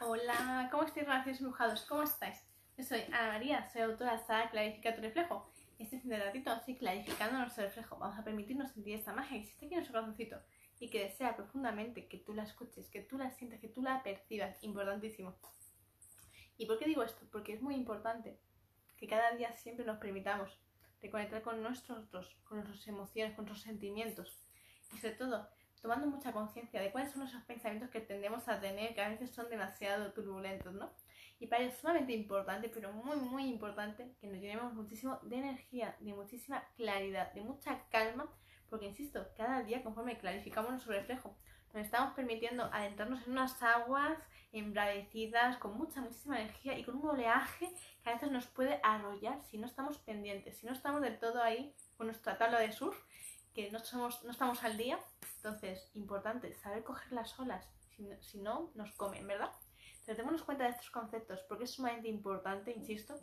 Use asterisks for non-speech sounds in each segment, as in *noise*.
Hola, ¿cómo estáis, relaciones dibujados? ¿Cómo estáis? Yo soy Ana María, soy autora de Sara Clarifica tu reflejo. Este fin de ratito, así clarificando nuestro reflejo, vamos a permitirnos sentir esta magia que existe aquí en nuestro corazoncito y que desea profundamente que tú la escuches, que tú la sientas, que tú la percibas. Importantísimo. ¿Y por qué digo esto? Porque es muy importante que cada día siempre nos permitamos reconectar con nosotros, con nuestras emociones, con nuestros sentimientos y sobre todo tomando mucha conciencia de cuáles son esos pensamientos que tendemos a tener, que a veces son demasiado turbulentos, ¿no? Y para ello es sumamente importante, pero muy, muy importante, que nos llenemos muchísimo de energía, de muchísima claridad, de mucha calma, porque, insisto, cada día conforme clarificamos nuestro reflejo, nos estamos permitiendo adentrarnos en unas aguas embravecidas, con mucha, muchísima energía y con un oleaje que a veces nos puede arrollar si no estamos pendientes, si no estamos del todo ahí con nuestra tabla de surf que no, somos, no estamos al día. Entonces, importante, saber coger las olas, si no, nos comen, ¿verdad? Entonces, démonos cuenta de estos conceptos porque es sumamente importante, insisto.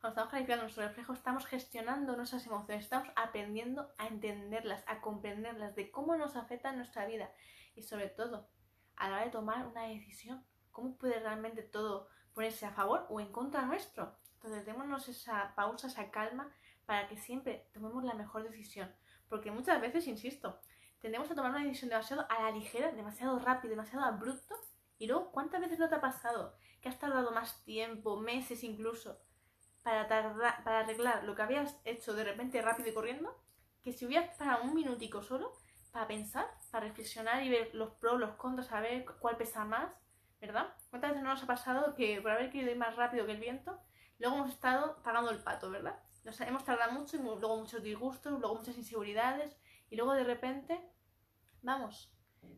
Cuando estamos calificando nuestro reflejo, estamos gestionando nuestras emociones, estamos aprendiendo a entenderlas, a comprenderlas, de cómo nos afecta nuestra vida y sobre todo a la hora de tomar una decisión, cómo puede realmente todo ponerse a favor o en contra nuestro. Entonces, démonos esa pausa, esa calma para que siempre tomemos la mejor decisión. Porque muchas veces, insisto, tendemos a tomar una decisión demasiado a la ligera, demasiado rápido, demasiado abrupto. Y luego, ¿cuántas veces no te ha pasado que has tardado más tiempo, meses incluso, para, tardar, para arreglar lo que habías hecho de repente rápido y corriendo? Que si hubieras parado un minutico solo para pensar, para reflexionar y ver los pros, los contras, saber cuál pesa más, ¿verdad? ¿Cuántas veces no nos ha pasado que por haber querido ir más rápido que el viento, luego hemos estado pagando el pato, ¿verdad? Nos hemos tardado mucho y luego muchos disgustos, luego muchas inseguridades y luego de repente, vamos,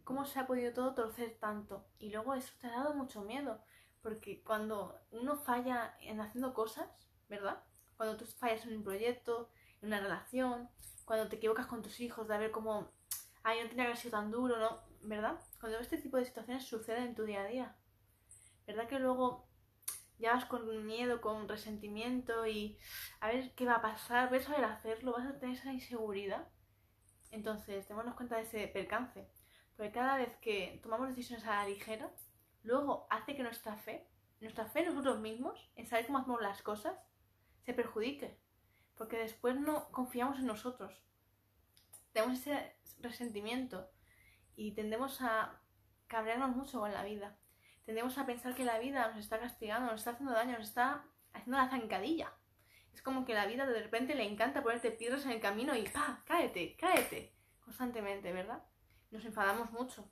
¿cómo se ha podido todo torcer tanto? Y luego eso te ha dado mucho miedo, porque cuando uno falla en haciendo cosas, ¿verdad? Cuando tú fallas en un proyecto, en una relación, cuando te equivocas con tus hijos de ver cómo, ay, no tenía que haber sido tan duro, ¿no? ¿Verdad? Cuando este tipo de situaciones suceden en tu día a día. ¿Verdad que luego ya vas con miedo, con resentimiento y a ver qué va a pasar, vas a saber hacerlo, vas a tener esa inseguridad. Entonces, démonos cuenta de ese percance. Porque cada vez que tomamos decisiones a la ligera, luego hace que nuestra fe, nuestra fe en nosotros mismos, en saber cómo hacemos las cosas, se perjudique. Porque después no confiamos en nosotros. Tenemos ese resentimiento y tendemos a cabrearnos mucho con la vida tendemos a pensar que la vida nos está castigando, nos está haciendo daño, nos está haciendo la zancadilla. Es como que la vida de repente le encanta ponerte piedras en el camino y ¡pa! ¡Cáete! ¡Cáete! Constantemente, ¿verdad? Nos enfadamos mucho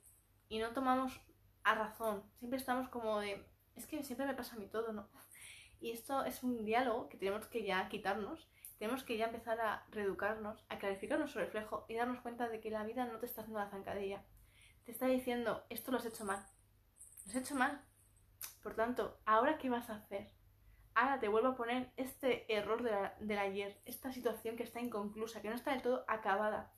y no tomamos a razón. Siempre estamos como de, es que siempre me pasa a mí todo, ¿no? *laughs* Y esto es un diálogo que tenemos que ya quitarnos. Tenemos que ya empezar a reeducarnos, a clarificar nuestro reflejo y darnos cuenta de que la vida no te está haciendo la zancadilla. Te está diciendo, esto lo has hecho mal, has hecho mal. Por tanto, ¿ahora qué vas a hacer? Ahora te vuelvo a poner este error del ayer, esta situación que está inconclusa, que no está del todo acabada,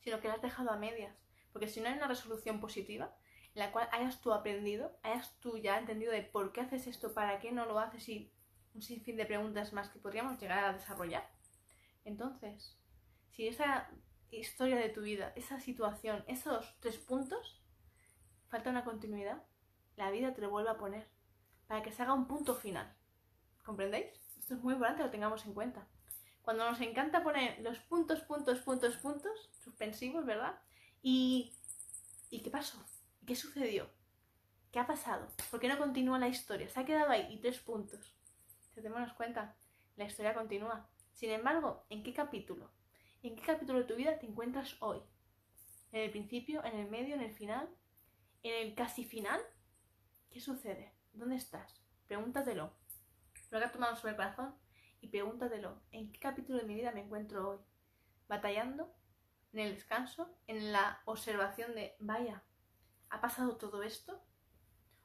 sino que la has dejado a medias. Porque si no hay una resolución positiva, en la cual hayas tú aprendido, hayas tú ya entendido de por qué haces esto, para qué no lo haces y un sinfín de preguntas más que podríamos llegar a desarrollar. Entonces, si esa historia de tu vida, esa situación, esos tres puntos, falta una continuidad, la vida te lo vuelve a poner para que se haga un punto final. ¿Comprendéis? Esto es muy importante lo tengamos en cuenta. Cuando nos encanta poner los puntos, puntos, puntos, puntos, suspensivos, ¿verdad? Y, ¿y qué pasó? ¿Qué sucedió? ¿Qué ha pasado? ¿Por qué no continúa la historia? Se ha quedado ahí y tres puntos. Si tenemos cuenta, la historia continúa. Sin embargo, ¿en qué capítulo? ¿En qué capítulo de tu vida te encuentras hoy? ¿En el principio, en el medio, en el final? ¿En el casi final? ¿Qué sucede? ¿Dónde estás? Pregúntatelo. Lo ha tomado sobre el corazón y pregúntatelo. ¿En qué capítulo de mi vida me encuentro hoy? ¿Batallando? ¿En el descanso? ¿En la observación de, vaya, ¿ha pasado todo esto?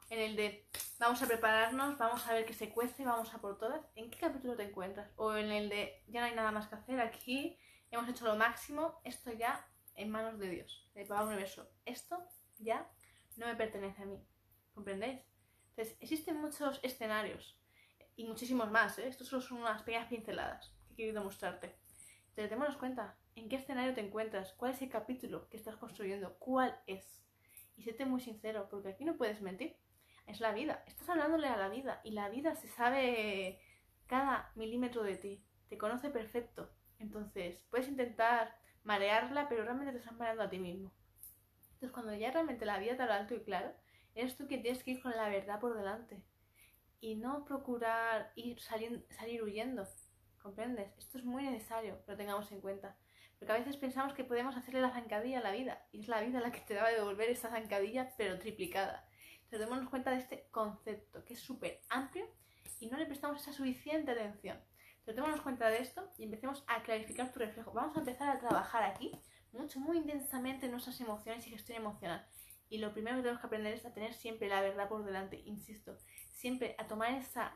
¿En el de, vamos a prepararnos, vamos a ver qué se cuece, vamos a por todas? ¿En qué capítulo te encuentras? ¿O en el de, ya no hay nada más que hacer aquí, hemos hecho lo máximo, esto ya en manos de Dios, de Papá Universo? Esto ya no me pertenece a mí. ¿Comprendéis? Entonces, existen muchos escenarios y muchísimos más. ¿eh? Estos solo son unas pequeñas pinceladas que he querido mostrarte. Entonces, démonos cuenta en qué escenario te encuentras, cuál es el capítulo que estás construyendo, cuál es. Y séte muy sincero, porque aquí no puedes mentir. es la vida. Estás hablándole a la vida y la vida se sabe cada milímetro de ti. Te conoce perfecto. Entonces, puedes intentar marearla, pero realmente te estás mareando a ti mismo. Entonces, cuando ya realmente la vida te habla alto y claro, eres tú quien tienes que ir con la verdad por delante. Y no procurar ir salir, salir huyendo. ¿Comprendes? Esto es muy necesario que lo tengamos en cuenta. Porque a veces pensamos que podemos hacerle la zancadilla a la vida. Y es la vida la que te va a devolver esa zancadilla, pero triplicada. Entonces, démonos cuenta de este concepto, que es súper amplio y no le prestamos esa suficiente atención. Entonces, démonos cuenta de esto y empecemos a clarificar tu reflejo. Vamos a empezar a trabajar aquí mucho, muy intensamente nuestras emociones y gestión emocional. Y lo primero que tenemos que aprender es a tener siempre la verdad por delante, insisto. Siempre a tomar esa,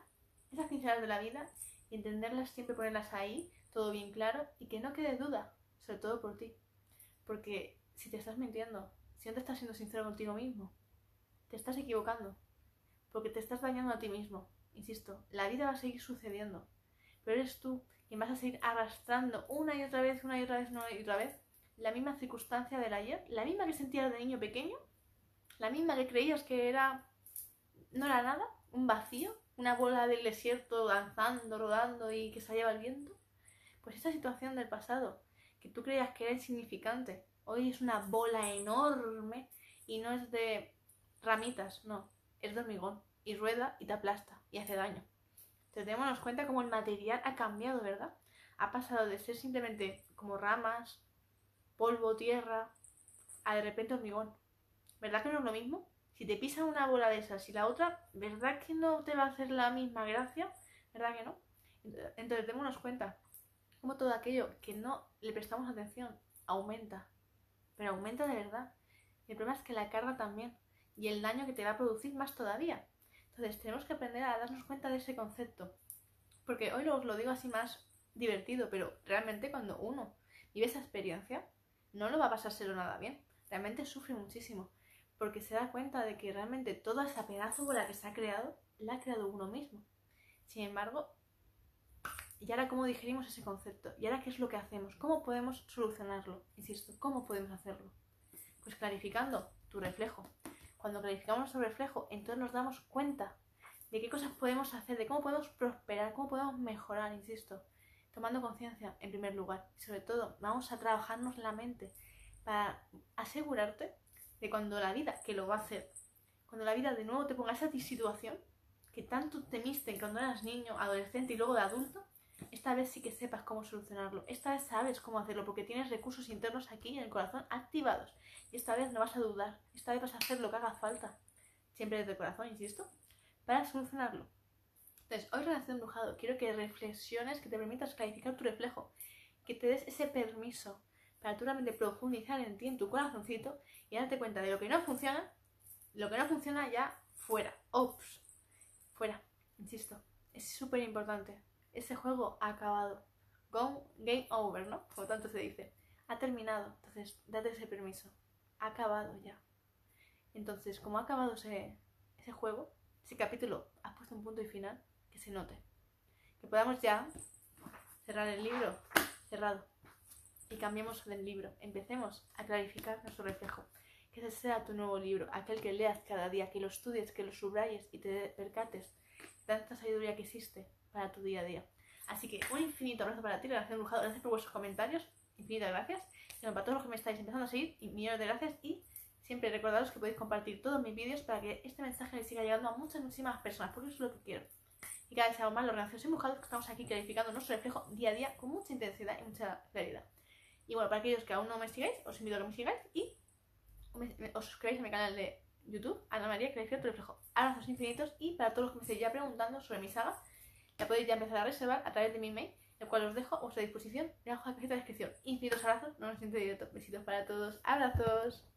esas de la vida y entenderlas, siempre ponerlas ahí, todo bien claro y que no quede duda, sobre todo por ti. Porque si te estás mintiendo, si no te estás siendo sincero contigo mismo, te estás equivocando. Porque te estás dañando a ti mismo. Insisto, la vida va a seguir sucediendo. Pero eres tú quien vas a seguir arrastrando una y otra vez, una y otra vez, una y otra vez, la misma circunstancia del ayer, la misma que sentías de niño pequeño, la misma que creías que era no era nada, un vacío, una bola del desierto danzando, rodando y que se lleva el viento. Pues esa situación del pasado, que tú creías que era insignificante, hoy es una bola enorme y no es de ramitas, no, es de hormigón y rueda y te aplasta y hace daño. Entonces démonos cuenta cómo el material ha cambiado, ¿verdad? Ha pasado de ser simplemente como ramas, polvo, tierra, a de repente hormigón. ¿Verdad que no es lo mismo? Si te pisan una bola de esas y la otra, ¿verdad que no te va a hacer la misma gracia? ¿Verdad que no? Entonces démonos cuenta cómo todo aquello que no le prestamos atención aumenta. Pero aumenta de verdad. el problema es que la carga también. Y el daño que te va a producir más todavía. Entonces tenemos que aprender a darnos cuenta de ese concepto. Porque hoy os lo digo así más divertido, pero realmente cuando uno vive esa experiencia, no lo va a pasárselo nada bien. Realmente sufre muchísimo. Porque se da cuenta de que realmente toda esa pedazo bola que se ha creado, la ha creado uno mismo. Sin embargo, ¿y ahora cómo digerimos ese concepto? ¿Y ahora qué es lo que hacemos? ¿Cómo podemos solucionarlo? Insisto, ¿cómo podemos hacerlo? Pues clarificando tu reflejo. Cuando clarificamos nuestro reflejo, entonces nos damos cuenta de qué cosas podemos hacer, de cómo podemos prosperar, cómo podemos mejorar, insisto, tomando conciencia en primer lugar. Y sobre todo, vamos a trabajarnos la mente para asegurarte de cuando la vida, que lo va a hacer, cuando la vida de nuevo te ponga esa situación que tanto temiste cuando eras niño, adolescente y luego de adulto, esta vez sí que sepas cómo solucionarlo. Esta vez sabes cómo hacerlo porque tienes recursos internos aquí en el corazón activados. Y esta vez no vas a dudar. Esta vez vas a hacer lo que haga falta. Siempre desde el corazón, insisto. Para solucionarlo. Entonces, hoy Relación Embrujado, quiero que reflexiones, que te permitas clarificar tu reflejo. Que te des ese permiso para tú realmente profundizar en ti, en tu corazoncito y darte cuenta de lo que no funciona. Lo que no funciona ya fuera. Ops. Fuera. Insisto. Es súper importante ese juego ha acabado. Game over, ¿no? Lo tanto se dice. Ha terminado. Entonces, date ese permiso. Ha acabado ya. Entonces, como ha acabado ese, ese juego, ese capítulo, has puesto un punto y final, que se note. Que podamos ya cerrar el libro cerrado. Y cambiemos del libro. Empecemos a clarificar nuestro reflejo. Que ese sea tu nuevo libro, aquel que leas cada día, que lo estudies, que lo subrayes y te percates de tanta sabiduría que existe para tu día a día. Así que un infinito abrazo para ti, gracias gracias por vuestros comentarios, infinitas gracias. Y para todos los que me estáis empezando a seguir, millones de gracias y siempre recordaros que podéis compartir todos mis vídeos para que este mensaje le siga llegando a muchas, muchísimas personas, porque eso es lo que quiero. Y cada vez seamos más los relaciones empujados que estamos aquí clarificando nuestro reflejo día a día con mucha intensidad y mucha claridad. Y bueno, para aquellos que aún no me sigáis, os invito a que me sigáis y os suscribáis a mi canal de YouTube, Ana María Clarifica tu reflejo. Abrazos infinitos y para todos los que me estéis ya preguntando sobre mi saga, la podéis ya empezar a reservar a través de mi mail, el cual os dejo a vuestra disposición debajo de la descripción. Infinitos abrazos, no nos siento directo. Besitos para todos. Abrazos.